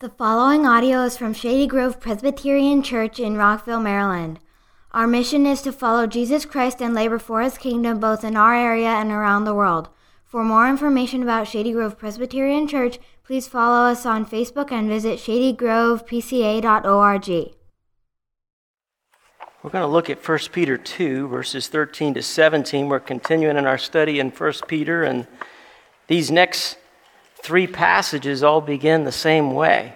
The following audio is from Shady Grove Presbyterian Church in Rockville, Maryland. Our mission is to follow Jesus Christ and labor for his kingdom both in our area and around the world. For more information about Shady Grove Presbyterian Church, please follow us on Facebook and visit shadygrovepca.org. We're going to look at 1 Peter 2, verses 13 to 17. We're continuing in our study in 1 Peter, and these next three passages all begin the same way.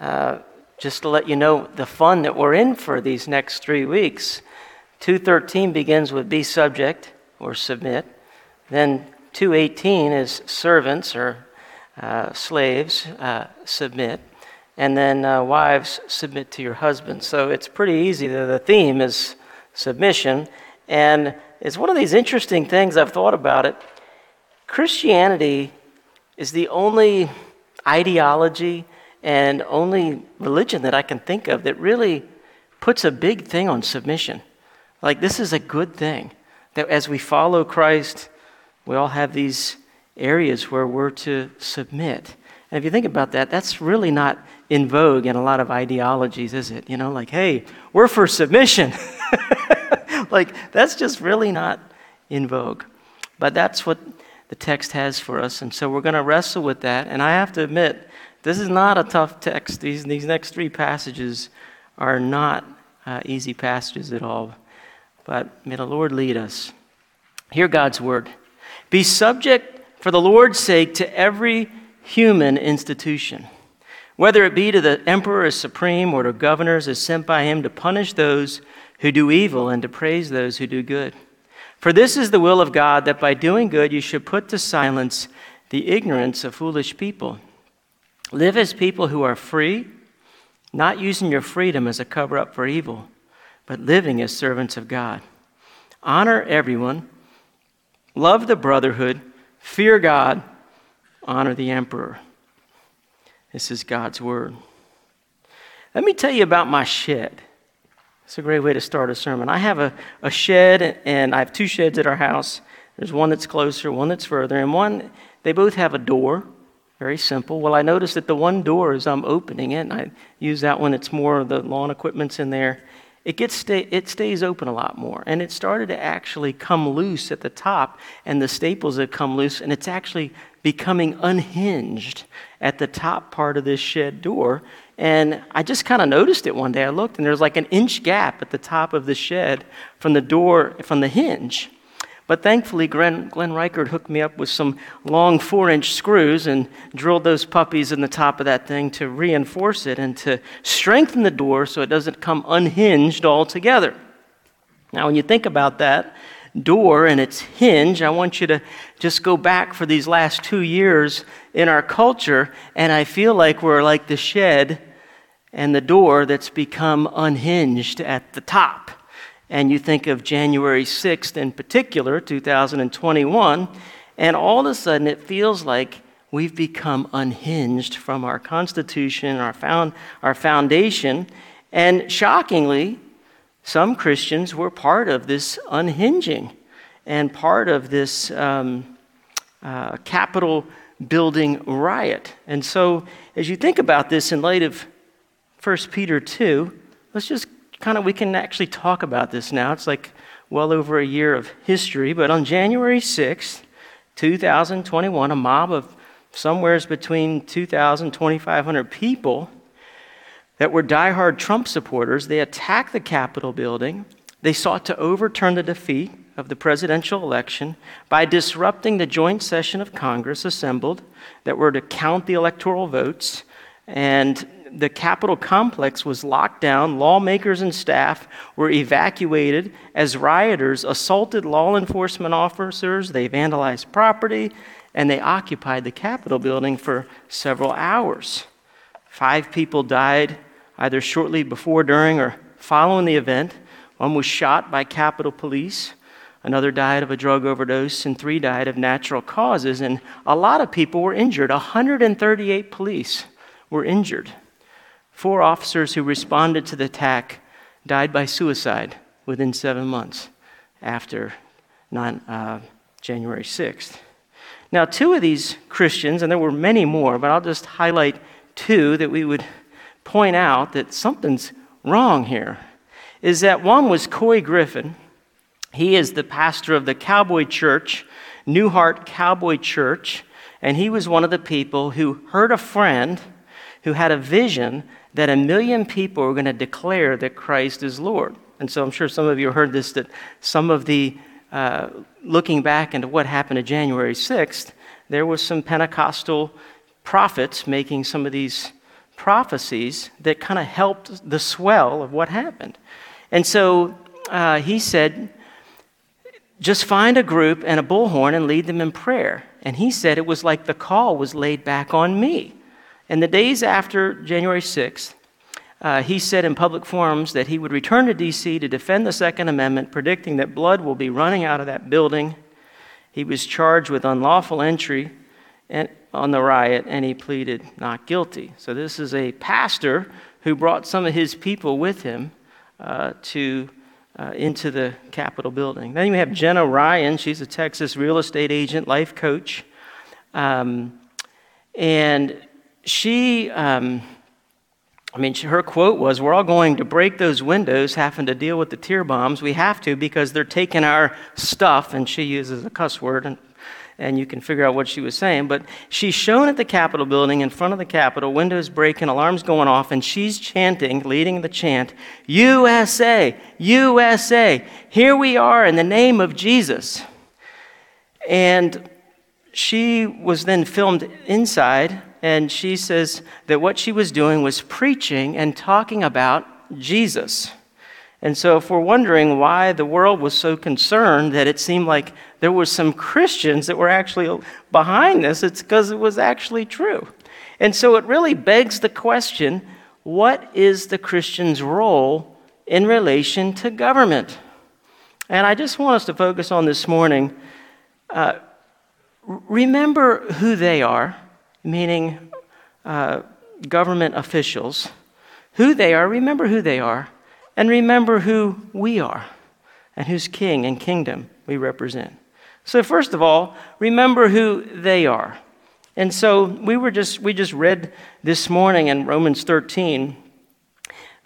Uh, just to let you know the fun that we're in for these next three weeks. 213 begins with be subject or submit. Then 218 is servants or uh, slaves uh, submit. And then uh, wives submit to your husband. So it's pretty easy. The theme is submission. And it's one of these interesting things I've thought about it. Christianity is the only ideology and only religion that I can think of that really puts a big thing on submission. Like, this is a good thing. That as we follow Christ, we all have these areas where we're to submit. And if you think about that, that's really not in vogue in a lot of ideologies, is it? You know, like, hey, we're for submission. like, that's just really not in vogue. But that's what the text has for us. And so we're going to wrestle with that. And I have to admit, this is not a tough text. These, these next three passages are not uh, easy passages at all. But may the Lord lead us. Hear God's word. Be subject for the Lord's sake to every human institution, whether it be to the emperor as supreme or to governors as sent by him to punish those who do evil and to praise those who do good. For this is the will of God that by doing good you should put to silence the ignorance of foolish people. Live as people who are free, not using your freedom as a cover up for evil, but living as servants of God. Honor everyone, love the brotherhood, fear God, honor the emperor. This is God's word. Let me tell you about my shed. It's a great way to start a sermon. I have a, a shed, and I have two sheds at our house. There's one that's closer, one that's further, and one, they both have a door. Very simple. Well, I noticed that the one door, as I'm opening it, and I use that one, it's more of the lawn equipment's in there, it, gets stay, it stays open a lot more. And it started to actually come loose at the top, and the staples have come loose, and it's actually becoming unhinged at the top part of this shed door. And I just kind of noticed it one day. I looked, and there's like an inch gap at the top of the shed from the door, from the hinge. But thankfully, Glenn, Glenn hooked me up with some long four inch screws and drilled those puppies in the top of that thing to reinforce it and to strengthen the door so it doesn't come unhinged altogether. Now, when you think about that door and its hinge, I want you to just go back for these last two years in our culture, and I feel like we're like the shed and the door that's become unhinged at the top. And you think of January 6th in particular, 2021, and all of a sudden it feels like we've become unhinged from our Constitution, our, found, our foundation. And shockingly, some Christians were part of this unhinging and part of this um, uh, Capitol building riot. And so, as you think about this in light of 1 Peter 2, let's just kind of, we can actually talk about this now. It's like well over a year of history, but on January 6th, 2021, a mob of somewheres between 2,000 2,500 people that were diehard Trump supporters, they attacked the Capitol building. They sought to overturn the defeat of the presidential election by disrupting the joint session of Congress assembled that were to count the electoral votes. And the Capitol complex was locked down. Lawmakers and staff were evacuated as rioters assaulted law enforcement officers. They vandalized property and they occupied the Capitol building for several hours. Five people died either shortly before, during, or following the event. One was shot by Capitol Police. Another died of a drug overdose, and three died of natural causes. And a lot of people were injured. 138 police were injured. Four officers who responded to the attack died by suicide within seven months after 9, uh, January 6th. Now, two of these Christians, and there were many more, but I'll just highlight two that we would point out that something's wrong here is that one was Couy Griffin. He is the pastor of the Cowboy Church, Newhart Cowboy Church, and he was one of the people who heard a friend who had a vision that a million people were going to declare that Christ is Lord. And so I'm sure some of you heard this that some of the, uh, looking back into what happened to January 6th, there was some Pentecostal prophets making some of these prophecies that kind of helped the swell of what happened. And so uh, he said, just find a group and a bullhorn and lead them in prayer. And he said it was like the call was laid back on me. And the days after January 6th, uh, he said in public forums that he would return to D.C. to defend the Second Amendment, predicting that blood will be running out of that building. He was charged with unlawful entry and, on the riot, and he pleaded not guilty. So, this is a pastor who brought some of his people with him uh, to, uh, into the Capitol building. Then you have Jenna Ryan. She's a Texas real estate agent, life coach. Um, and she, um, I mean, her quote was, We're all going to break those windows, having to deal with the tear bombs. We have to because they're taking our stuff. And she uses a cuss word, and, and you can figure out what she was saying. But she's shown at the Capitol building in front of the Capitol, windows breaking, alarms going off, and she's chanting, leading the chant, USA, USA, here we are in the name of Jesus. And she was then filmed inside and she says that what she was doing was preaching and talking about Jesus. And so, if we're wondering why the world was so concerned that it seemed like there were some Christians that were actually behind this, it's because it was actually true. And so, it really begs the question what is the Christian's role in relation to government? And I just want us to focus on this morning. Uh, remember who they are meaning uh, government officials, who they are, remember who they are, and remember who we are and whose king and kingdom we represent. So, first of all, remember who they are. And so we were just we just read this morning in Romans 13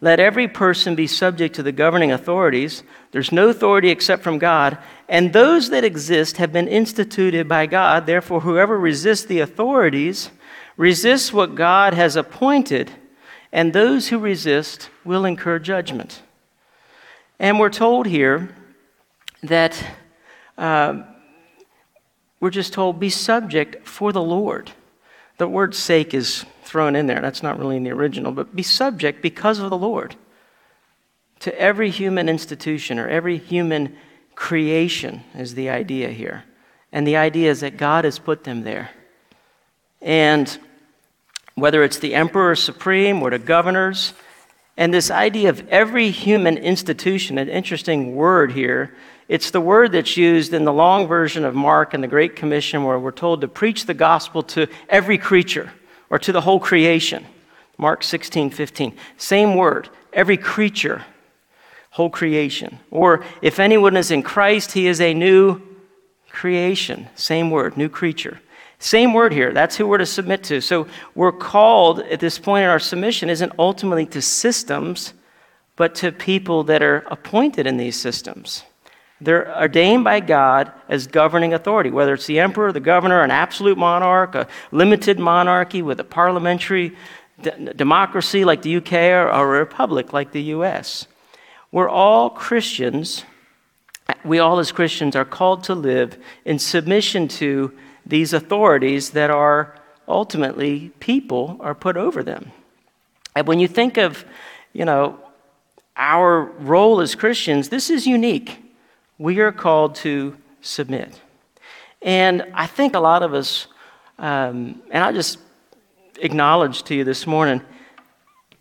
let every person be subject to the governing authorities. There's no authority except from God, and those that exist have been instituted by God. Therefore, whoever resists the authorities resists what God has appointed, and those who resist will incur judgment. And we're told here that uh, we're just told, be subject for the Lord. The word sake is thrown in there. That's not really in the original, but be subject because of the Lord to every human institution or every human creation, is the idea here. And the idea is that God has put them there. And whether it's the emperor supreme or the governors, and this idea of every human institution, an interesting word here. It's the word that's used in the long version of Mark and the Great Commission, where we're told to preach the gospel to every creature or to the whole creation. Mark 16, 15. Same word, every creature, whole creation. Or if anyone is in Christ, he is a new creation. Same word, new creature. Same word here. That's who we're to submit to. So we're called at this point in our submission isn't ultimately to systems, but to people that are appointed in these systems. They're ordained by God as governing authority, whether it's the emperor, the governor, an absolute monarch, a limited monarchy with a parliamentary d- democracy like the UK or, or a republic like the US. We're all Christians. We all, as Christians, are called to live in submission to these authorities that are ultimately people are put over them. And when you think of, you know, our role as Christians, this is unique we are called to submit. And I think a lot of us, um, and I just acknowledge to you this morning,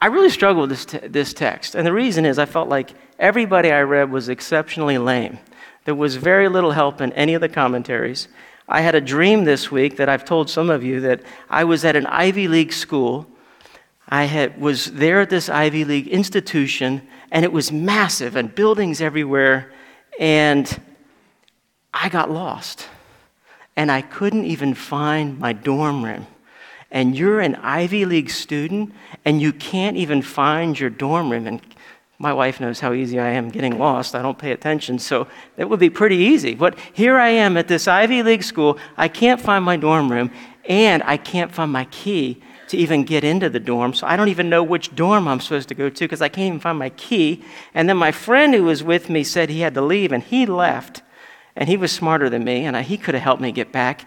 I really struggle with this, te- this text. And the reason is I felt like everybody I read was exceptionally lame. There was very little help in any of the commentaries. I had a dream this week that I've told some of you that I was at an Ivy League school. I had, was there at this Ivy League institution, and it was massive and buildings everywhere. And I got lost. And I couldn't even find my dorm room. and you're an Ivy League student and you can't even find your dorm room. My wife knows how easy I am getting lost. I don't pay attention, so it would be pretty easy. But here I am at this Ivy League school. I can't find my dorm room, and I can't find my key to even get into the dorm. So I don't even know which dorm I'm supposed to go to because I can't even find my key. And then my friend who was with me said he had to leave, and he left. And he was smarter than me, and he could have helped me get back.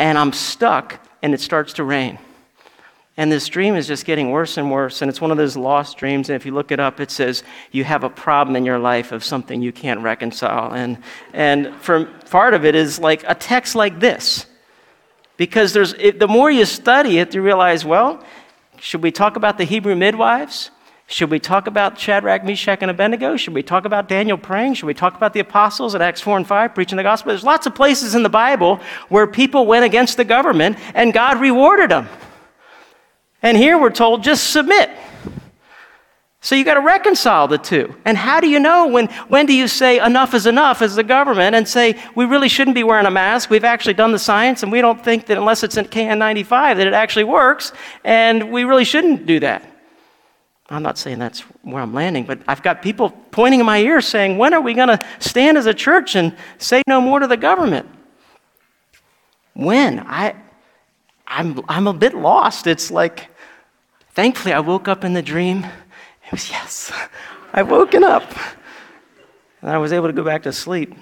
And I'm stuck, and it starts to rain. And this dream is just getting worse and worse. And it's one of those lost dreams. And if you look it up, it says you have a problem in your life of something you can't reconcile. And, and for part of it is like a text like this because there's, it, the more you study it, you realize, well, should we talk about the Hebrew midwives? Should we talk about Shadrach, Meshach, and Abednego? Should we talk about Daniel praying? Should we talk about the apostles at Acts 4 and 5 preaching the gospel? There's lots of places in the Bible where people went against the government and God rewarded them. And here we're told just submit. So you got to reconcile the two. And how do you know when, when do you say enough is enough as the government and say we really shouldn't be wearing a mask? We've actually done the science and we don't think that unless it's in KN95 that it actually works and we really shouldn't do that. I'm not saying that's where I'm landing, but I've got people pointing in my ear saying, when are we going to stand as a church and say no more to the government? When? I, I'm, I'm a bit lost. It's like, thankfully, I woke up in the dream it was, yes, I've woken up. And I was able to go back to sleep.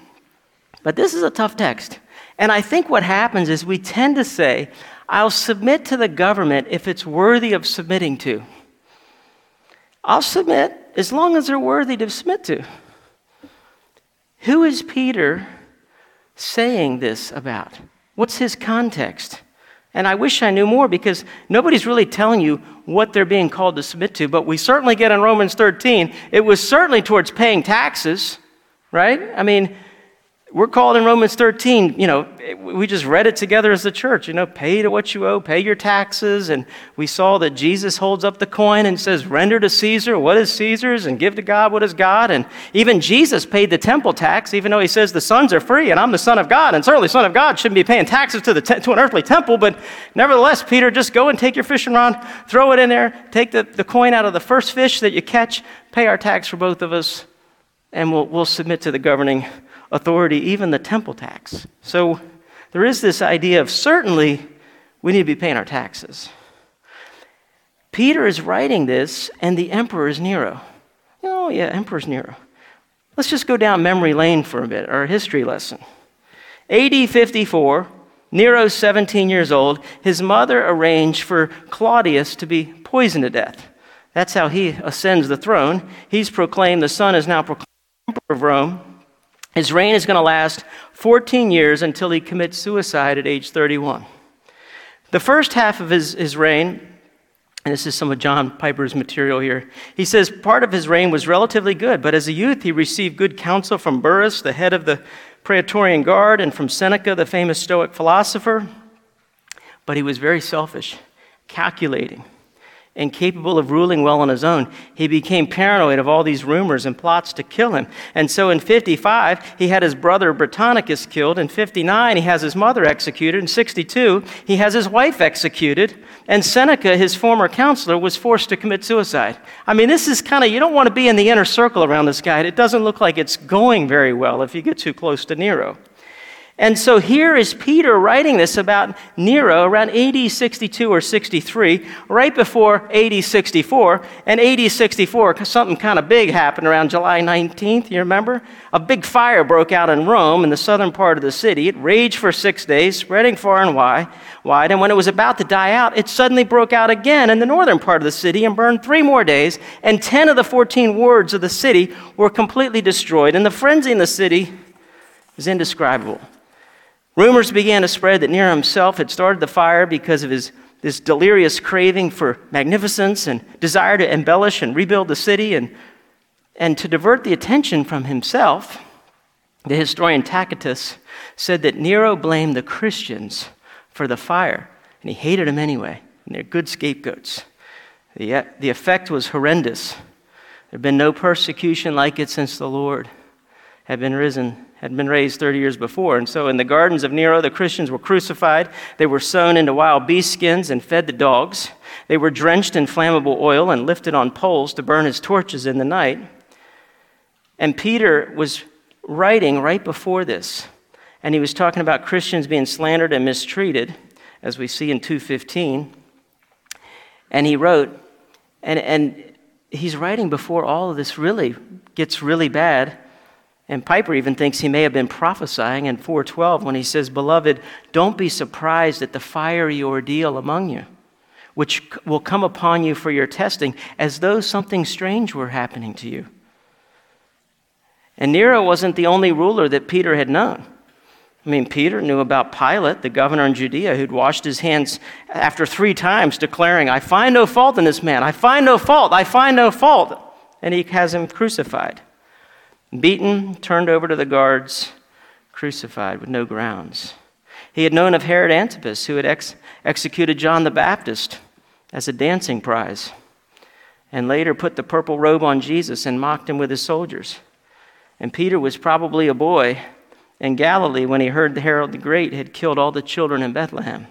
But this is a tough text. And I think what happens is we tend to say, I'll submit to the government if it's worthy of submitting to. I'll submit as long as they're worthy to submit to. Who is Peter saying this about? What's his context? And I wish I knew more because nobody's really telling you what they're being called to submit to, but we certainly get in Romans 13, it was certainly towards paying taxes, right? I mean, we're called in Romans 13, you know, we just read it together as a church, you know, pay to what you owe, pay your taxes. And we saw that Jesus holds up the coin and says, render to Caesar what is Caesar's and give to God what is God. And even Jesus paid the temple tax, even though he says the sons are free and I'm the son of God. And certainly, son of God shouldn't be paying taxes to, the te- to an earthly temple. But nevertheless, Peter, just go and take your fishing rod, throw it in there, take the, the coin out of the first fish that you catch, pay our tax for both of us, and we'll, we'll submit to the governing authority, even the temple tax. So there is this idea of certainly we need to be paying our taxes. Peter is writing this, and the emperor is Nero. Oh, yeah, Emperor's Nero. Let's just go down memory lane for a bit, our history lesson. AD 54, Nero's 17 years old. His mother arranged for Claudius to be poisoned to death. That's how he ascends the throne. He's proclaimed, the son is now proclaimed emperor of Rome. His reign is going to last 14 years until he commits suicide at age 31. The first half of his, his reign, and this is some of John Piper's material here, he says part of his reign was relatively good, but as a youth he received good counsel from Burrus, the head of the Praetorian Guard, and from Seneca, the famous Stoic philosopher. But he was very selfish, calculating incapable of ruling well on his own, he became paranoid of all these rumors and plots to kill him. And so in 55, he had his brother Britannicus killed. In 59, he has his mother executed. In 62, he has his wife executed. And Seneca, his former counselor, was forced to commit suicide. I mean, this is kind of, you don't want to be in the inner circle around this guy. It doesn't look like it's going very well if you get too close to Nero. And so here is Peter writing this about Nero around AD 62 or 63, right before AD 64. And AD 64, something kind of big happened around July 19th, you remember? A big fire broke out in Rome in the southern part of the city. It raged for six days, spreading far and wide. And when it was about to die out, it suddenly broke out again in the northern part of the city and burned three more days. And 10 of the 14 wards of the city were completely destroyed. And the frenzy in the city is indescribable. Rumors began to spread that Nero himself had started the fire because of his this delirious craving for magnificence and desire to embellish and rebuild the city and, and to divert the attention from himself. The historian Tacitus said that Nero blamed the Christians for the fire, and he hated them anyway, and they're good scapegoats. The, the effect was horrendous. There had been no persecution like it since the Lord had been risen had been raised 30 years before. And so in the gardens of Nero, the Christians were crucified. They were sewn into wild beast skins and fed to dogs. They were drenched in flammable oil and lifted on poles to burn as torches in the night. And Peter was writing right before this. And he was talking about Christians being slandered and mistreated, as we see in 215. And he wrote, and, and he's writing before all of this really gets really bad. And Piper even thinks he may have been prophesying in 412 when he says, Beloved, don't be surprised at the fiery ordeal among you, which will come upon you for your testing, as though something strange were happening to you. And Nero wasn't the only ruler that Peter had known. I mean, Peter knew about Pilate, the governor in Judea, who'd washed his hands after three times, declaring, I find no fault in this man. I find no fault. I find no fault. And he has him crucified beaten, turned over to the guards, crucified with no grounds. He had known of Herod Antipas, who had ex- executed John the Baptist as a dancing prize, and later put the purple robe on Jesus and mocked him with his soldiers. And Peter was probably a boy in Galilee when he heard that Herod the Great had killed all the children in Bethlehem.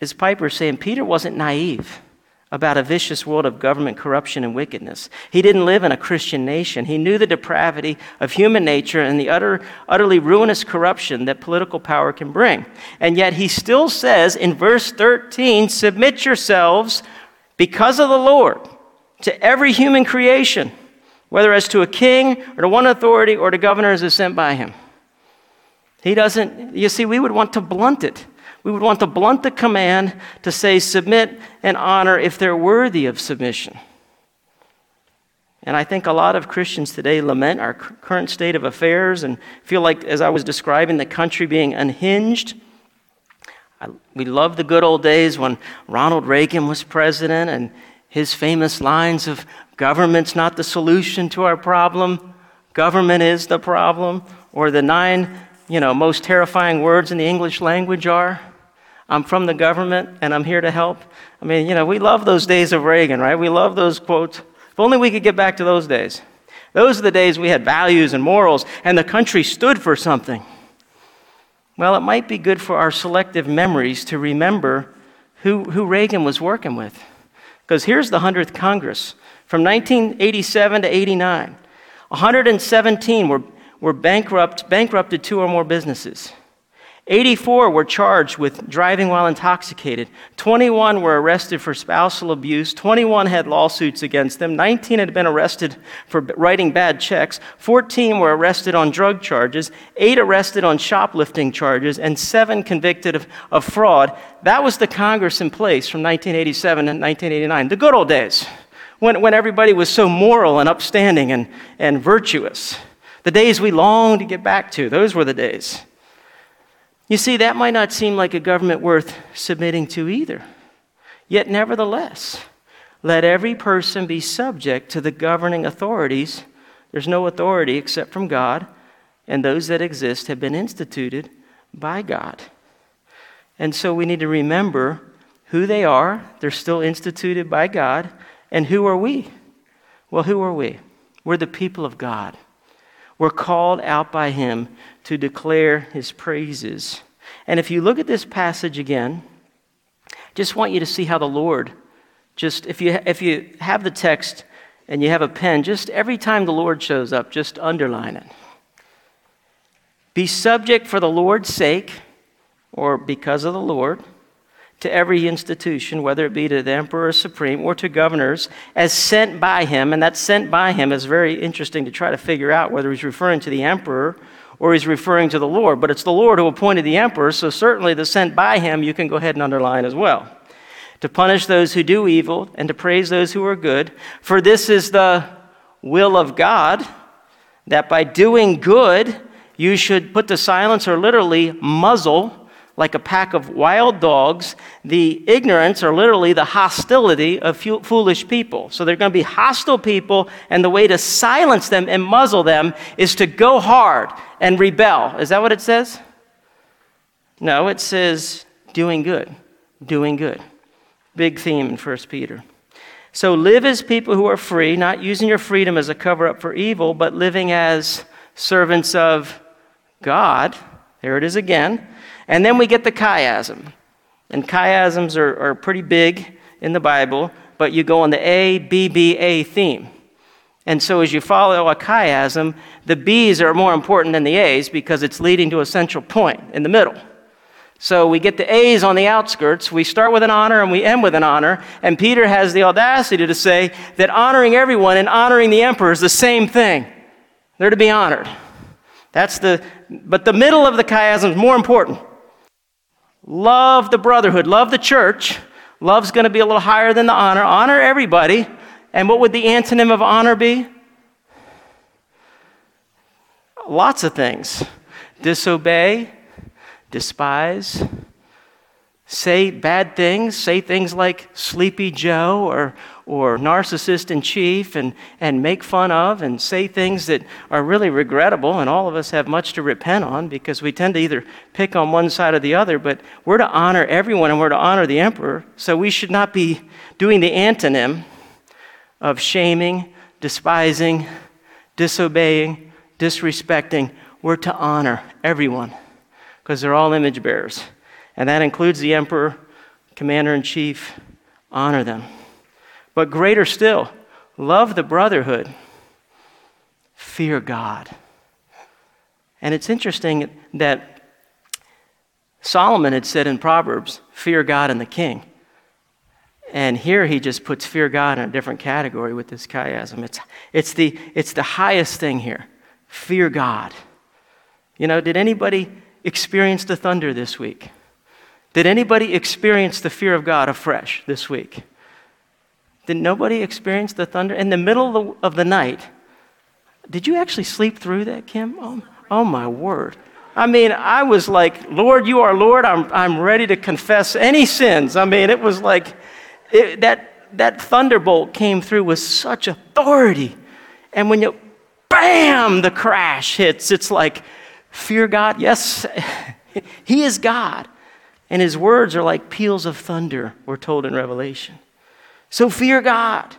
As Piper saying, Peter wasn't naive about a vicious world of government corruption and wickedness. He didn't live in a Christian nation. He knew the depravity of human nature and the utter, utterly ruinous corruption that political power can bring. And yet he still says in verse 13, Submit yourselves because of the Lord to every human creation, whether as to a king or to one authority or to governors as sent by him. He doesn't, you see, we would want to blunt it. We would want to blunt the command to say, submit and honor if they're worthy of submission. And I think a lot of Christians today lament our current state of affairs and feel like, as I was describing, the country being unhinged. I, we love the good old days when Ronald Reagan was president and his famous lines of government's not the solution to our problem, government is the problem, or the nine you know, most terrifying words in the English language are I'm from the government and I'm here to help. I mean, you know, we love those days of Reagan, right? We love those quotes. If only we could get back to those days. Those are the days we had values and morals and the country stood for something. Well, it might be good for our selective memories to remember who, who Reagan was working with. Because here's the 100th Congress from 1987 to 89. 117 were, were bankrupt, bankrupted two or more businesses. 84 were charged with driving while intoxicated. 21 were arrested for spousal abuse. 21 had lawsuits against them. 19 had been arrested for writing bad checks. 14 were arrested on drug charges. 8 arrested on shoplifting charges. And 7 convicted of, of fraud. That was the Congress in place from 1987 and 1989, the good old days, when, when everybody was so moral and upstanding and, and virtuous. The days we long to get back to, those were the days. You see, that might not seem like a government worth submitting to either. Yet, nevertheless, let every person be subject to the governing authorities. There's no authority except from God, and those that exist have been instituted by God. And so we need to remember who they are. They're still instituted by God. And who are we? Well, who are we? We're the people of God. We're called out by him to declare his praises. And if you look at this passage again, just want you to see how the Lord just if you if you have the text and you have a pen, just every time the Lord shows up, just underline it. Be subject for the Lord's sake or because of the Lord to every institution, whether it be to the emperor supreme or to governors, as sent by him. And that sent by him is very interesting to try to figure out whether he's referring to the emperor or he's referring to the Lord. But it's the Lord who appointed the emperor, so certainly the sent by him you can go ahead and underline as well. To punish those who do evil and to praise those who are good. For this is the will of God, that by doing good you should put to silence or literally muzzle like a pack of wild dogs. The ignorance, or literally the hostility of foolish people. So they're going to be hostile people, and the way to silence them and muzzle them is to go hard and rebel. Is that what it says? No, it says doing good. Doing good. Big theme in 1 Peter. So live as people who are free, not using your freedom as a cover up for evil, but living as servants of God. There it is again. And then we get the chiasm. And chiasms are, are pretty big in the Bible, but you go on the A, B, B, A theme. And so as you follow a chiasm, the B's are more important than the A's because it's leading to a central point in the middle. So we get the A's on the outskirts. We start with an honor and we end with an honor. And Peter has the audacity to say that honoring everyone and honoring the emperor is the same thing. They're to be honored. That's the, but the middle of the chiasm is more important. Love the brotherhood, love the church. Love's going to be a little higher than the honor. Honor everybody. And what would the antonym of honor be? Lots of things. Disobey, despise, say bad things, say things like sleepy Joe or, or narcissist in chief, and, and make fun of, and say things that are really regrettable, and all of us have much to repent on because we tend to either pick on one side or the other, but we're to honor everyone and we're to honor the emperor, so we should not be doing the antonym of shaming, despising, disobeying, disrespecting. We're to honor everyone because they're all image bearers. And that includes the emperor, commander in chief. Honor them. But greater still, love the brotherhood, fear God. And it's interesting that Solomon had said in Proverbs, fear God and the king. And here he just puts fear God in a different category with this chiasm. It's, it's, the, it's the highest thing here fear God. You know, did anybody experience the thunder this week? Did anybody experience the fear of God afresh this week? Did nobody experience the thunder in the middle of the, night? Did you actually sleep through that, Kim? Oh, oh, my word. I mean, I was like, Lord, you are Lord. I'm, I'm ready to confess any sins. I mean, it was like it, that, that thunderbolt came through with such authority. And when you, bam, the crash hits, it's like, fear God? Yes, He is God. And His words are like peals of thunder, we're told in Revelation. So fear God.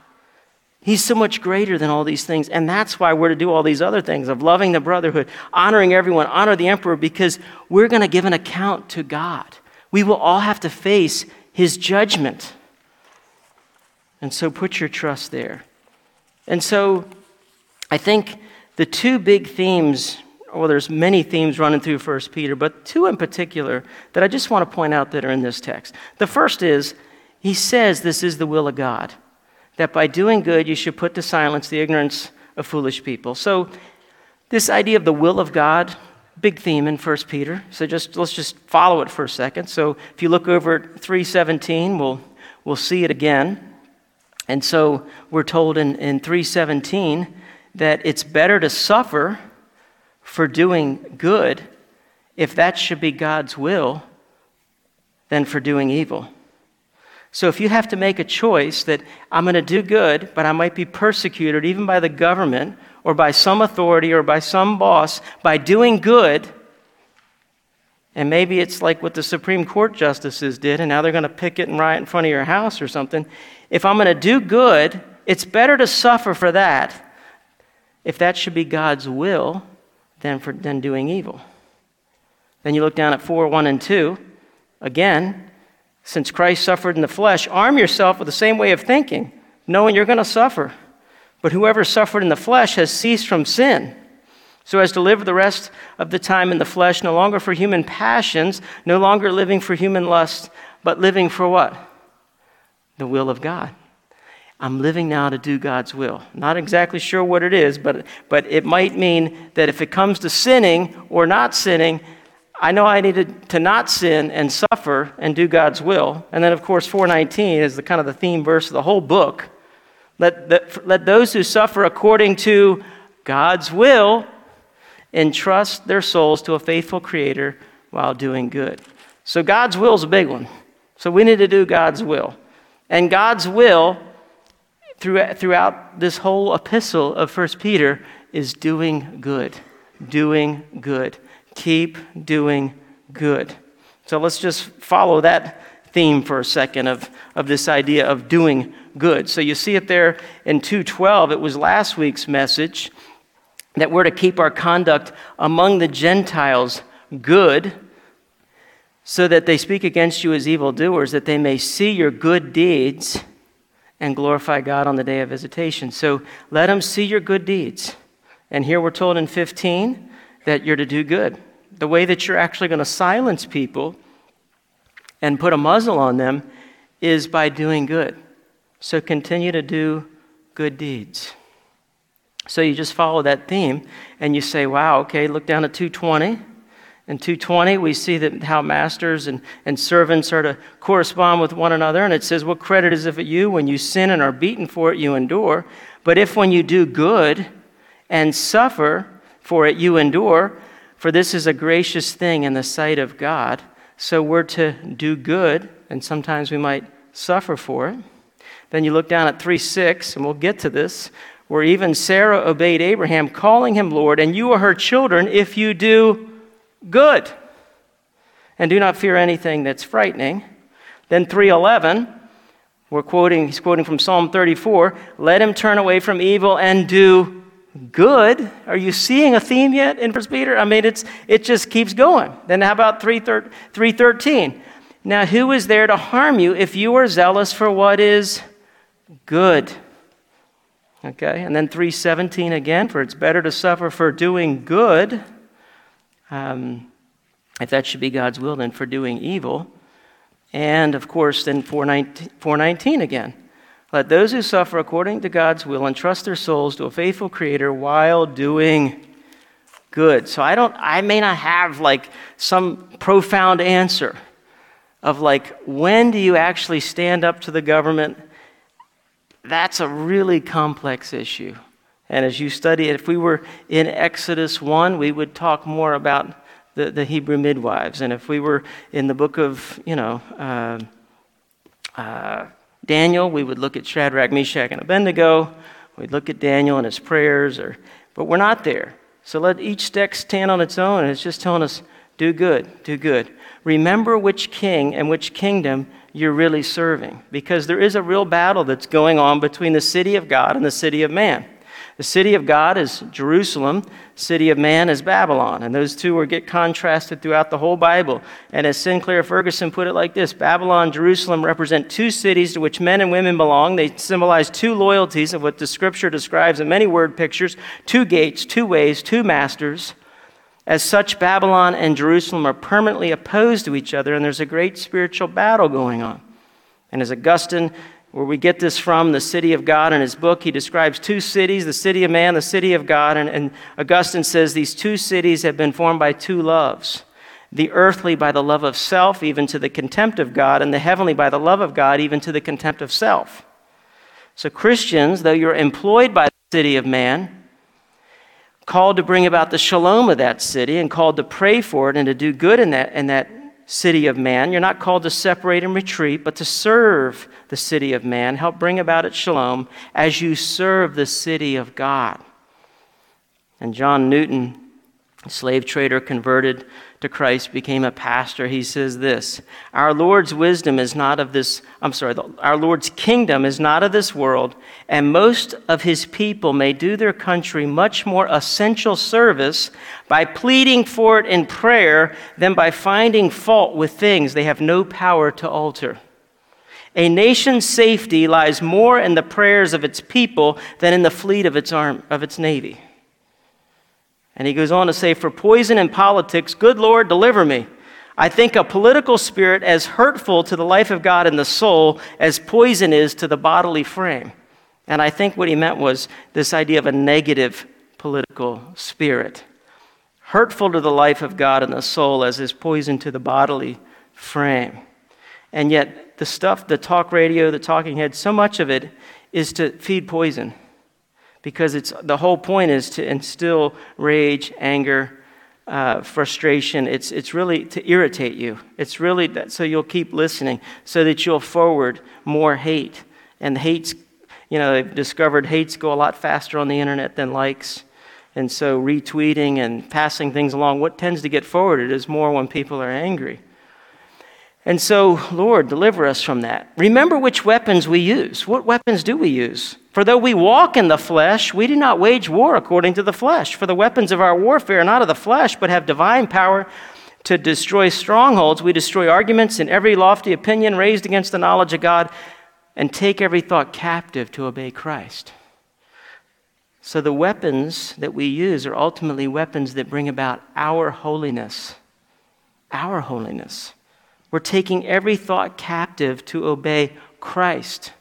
He's so much greater than all these things. And that's why we're to do all these other things of loving the brotherhood, honoring everyone, honor the emperor, because we're going to give an account to God. We will all have to face his judgment. And so put your trust there. And so I think the two big themes, well, there's many themes running through 1 Peter, but two in particular that I just want to point out that are in this text. The first is he says this is the will of God, that by doing good you should put to silence the ignorance of foolish people. So, this idea of the will of God, big theme in 1 Peter. So just let's just follow it for a second. So if you look over at 317, we'll, we'll see it again. And so we're told in, in 317 that it's better to suffer for doing good if that should be God's will than for doing evil. So if you have to make a choice that I'm going to do good, but I might be persecuted even by the government or by some authority or by some boss by doing good, and maybe it's like what the Supreme Court justices did, and now they're going to picket and riot in front of your house or something. If I'm going to do good, it's better to suffer for that if that should be God's will than, for, than doing evil. Then you look down at 4 1 and 2. Again, since Christ suffered in the flesh, arm yourself with the same way of thinking, knowing you're going to suffer. But whoever suffered in the flesh has ceased from sin, so as to live the rest of the time in the flesh, no longer for human passions, no longer living for human lust, but living for what? The will of God. I'm living now to do God's will. Not exactly sure what it is, but, but it might mean that if it comes to sinning or not sinning, I know I needed to not sin and suffer and do God's will. And then, of course, 419 is the kind of the theme verse of the whole book. Let, the, let those who suffer according to God's will entrust their souls to a faithful Creator while doing good. So, God's will is a big one. So, we need to do God's will. And God's will throughout this whole epistle of 1 Peter is doing good. Doing good keep doing good. So let's just follow that theme for a second of, of this idea of doing good. So you see it there in 212. It was last week's message that we're to keep our conduct among the Gentiles good so that they speak against you as evildoers, that they may see your good deeds and glorify God on the day of visitation. So let them see your good deeds. And here we're told in 15 that you're to do good. The way that you're actually going to silence people and put a muzzle on them is by doing good. So continue to do good deeds. So you just follow that theme and you say, wow, okay, look down at 220. In 220, we see that how masters and, and servants are to correspond with one another. And it says, What credit is it for you when you sin and are beaten for it, you endure? But if when you do good and suffer for it, you endure, for this is a gracious thing in the sight of God. So we're to do good, and sometimes we might suffer for it. Then you look down at 3 6, and we'll get to this, where even Sarah obeyed Abraham, calling him Lord, and you are her children if you do good. And do not fear anything that's frightening. Then 311, we're quoting, he's quoting from Psalm 34, let him turn away from evil and do good. Are you seeing a theme yet in First Peter? I mean, it's, it just keeps going. Then how about 313? Now, who is there to harm you if you are zealous for what is good? Okay, and then 317 again, for it's better to suffer for doing good um, if that should be God's will, then for doing evil. And of course, then 419, 419 again. Let those who suffer according to God's will entrust their souls to a faithful Creator while doing good. So I don't, I may not have like some profound answer of like, when do you actually stand up to the government? That's a really complex issue. And as you study it, if we were in Exodus 1, we would talk more about the, the Hebrew midwives. And if we were in the book of, you know, uh, uh, Daniel, we would look at Shadrach, Meshach, and Abednego. We'd look at Daniel and his prayers, or, but we're not there. So let each text stand on its own, and it's just telling us do good, do good. Remember which king and which kingdom you're really serving, because there is a real battle that's going on between the city of God and the city of man. The city of God is Jerusalem, city of man is Babylon. And those two get contrasted throughout the whole Bible. And as Sinclair Ferguson put it like this Babylon Jerusalem represent two cities to which men and women belong. They symbolize two loyalties of what the scripture describes in many word pictures two gates, two ways, two masters. As such, Babylon and Jerusalem are permanently opposed to each other, and there's a great spiritual battle going on. And as Augustine where we get this from, the city of God. In his book, he describes two cities the city of man, the city of God. And, and Augustine says these two cities have been formed by two loves the earthly by the love of self, even to the contempt of God, and the heavenly by the love of God, even to the contempt of self. So, Christians, though you're employed by the city of man, called to bring about the shalom of that city and called to pray for it and to do good in that, in that city of man. You're not called to separate and retreat, but to serve the city of man. Help bring about its shalom as you serve the city of God. And John Newton, slave trader converted to Christ, became a pastor. He says this Our Lord's wisdom is not of this, I'm sorry, our Lord's kingdom is not of this world, and most of his people may do their country much more essential service by pleading for it in prayer than by finding fault with things they have no power to alter. A nation's safety lies more in the prayers of its people than in the fleet of its, arm, of its navy. And he goes on to say, For poison in politics, good Lord, deliver me. I think a political spirit as hurtful to the life of God and the soul as poison is to the bodily frame. And I think what he meant was this idea of a negative political spirit. Hurtful to the life of God and the soul as is poison to the bodily frame. And yet, the stuff, the talk radio, the talking head, so much of it is to feed poison because it's, the whole point is to instill rage, anger, uh, frustration. It's, it's really to irritate you. It's really that, so you'll keep listening, so that you'll forward more hate. And hates, you know, they've discovered hates go a lot faster on the internet than likes. And so retweeting and passing things along, what tends to get forwarded is more when people are angry. And so, Lord, deliver us from that. Remember which weapons we use. What weapons do we use? For though we walk in the flesh, we do not wage war according to the flesh. For the weapons of our warfare are not of the flesh, but have divine power to destroy strongholds. We destroy arguments and every lofty opinion raised against the knowledge of God and take every thought captive to obey Christ. So the weapons that we use are ultimately weapons that bring about our holiness. Our holiness. We're taking every thought captive to obey Christ.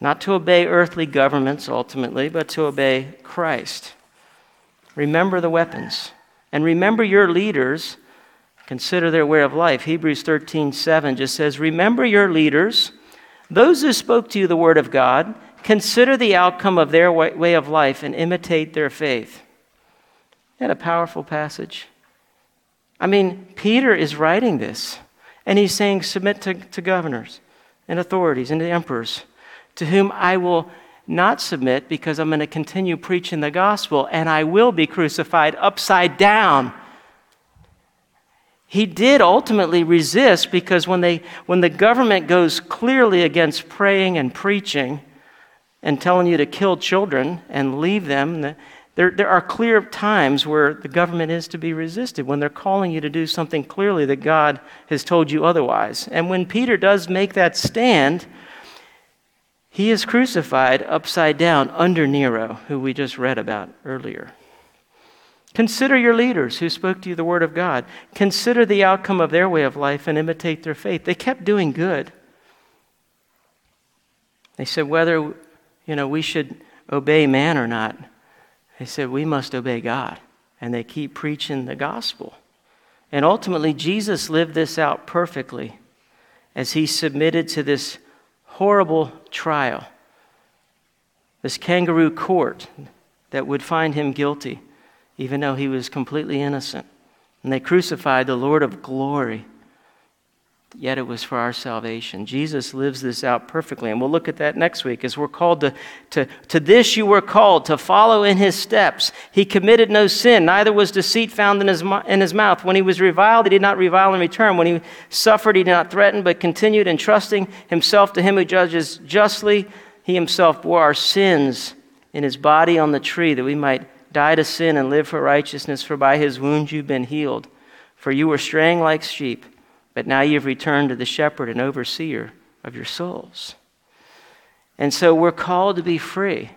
Not to obey earthly governments ultimately, but to obey Christ. Remember the weapons. And remember your leaders. Consider their way of life. Hebrews 13 7 just says, Remember your leaders, those who spoke to you the word of God. Consider the outcome of their way of life and imitate their faith. Isn't that a powerful passage? I mean, Peter is writing this. And he's saying, Submit to, to governors and authorities and emperors, to whom I will not submit because I'm going to continue preaching the gospel and I will be crucified upside down. He did ultimately resist because when, they, when the government goes clearly against praying and preaching and telling you to kill children and leave them, there, there are clear times where the government is to be resisted, when they're calling you to do something clearly that God has told you otherwise. And when Peter does make that stand, he is crucified upside down under Nero, who we just read about earlier. Consider your leaders who spoke to you the word of God. Consider the outcome of their way of life and imitate their faith. They kept doing good. They said whether you know we should obey man or not they said, We must obey God. And they keep preaching the gospel. And ultimately, Jesus lived this out perfectly as he submitted to this horrible trial, this kangaroo court that would find him guilty, even though he was completely innocent. And they crucified the Lord of glory yet it was for our salvation. Jesus lives this out perfectly, and we'll look at that next week as we're called to, to, to this you were called, to follow in his steps. He committed no sin, neither was deceit found in his, in his mouth. When he was reviled, he did not revile in return. When he suffered, he did not threaten, but continued entrusting himself to him who judges justly. He himself bore our sins in his body on the tree, that we might die to sin and live for righteousness, for by his wounds you've been healed. For you were straying like sheep but now you've returned to the shepherd and overseer of your souls. And so we're called to be free,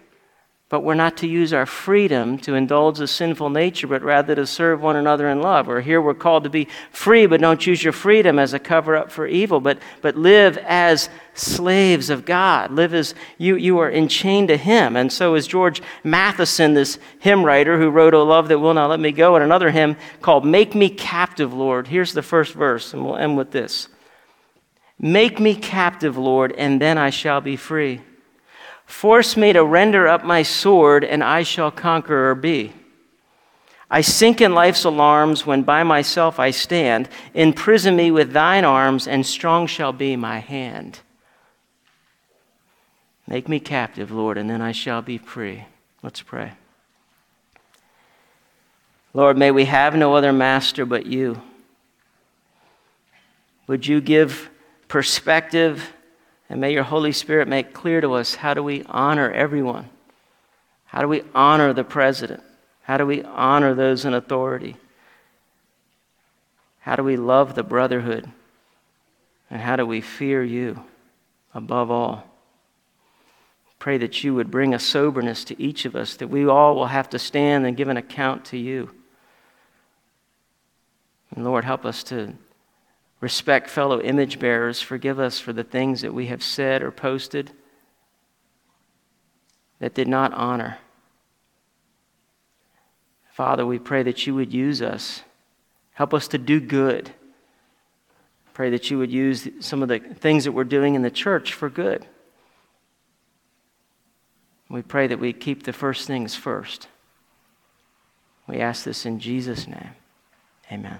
but we're not to use our freedom to indulge a sinful nature, but rather to serve one another in love. Or here we're called to be free, but don't use your freedom as a cover up for evil, but, but live as slaves of God. Live as you, you are enchained to Him. And so, as George Matheson, this hymn writer who wrote, O love that will not let me go, and another hymn called Make Me Captive, Lord. Here's the first verse, and we'll end with this Make me captive, Lord, and then I shall be free. Force me to render up my sword, and I shall conqueror be. I sink in life's alarms when by myself I stand. Imprison me with thine arms, and strong shall be my hand. Make me captive, Lord, and then I shall be free. Let's pray. Lord, may we have no other master but you. Would you give perspective, and may your Holy Spirit make clear to us how do we honor everyone? How do we honor the president? How do we honor those in authority? How do we love the brotherhood? And how do we fear you above all? Pray that you would bring a soberness to each of us, that we all will have to stand and give an account to you. And Lord, help us to respect fellow image bearers. Forgive us for the things that we have said or posted that did not honor. Father, we pray that you would use us. Help us to do good. Pray that you would use some of the things that we're doing in the church for good. We pray that we keep the first things first. We ask this in Jesus' name. Amen.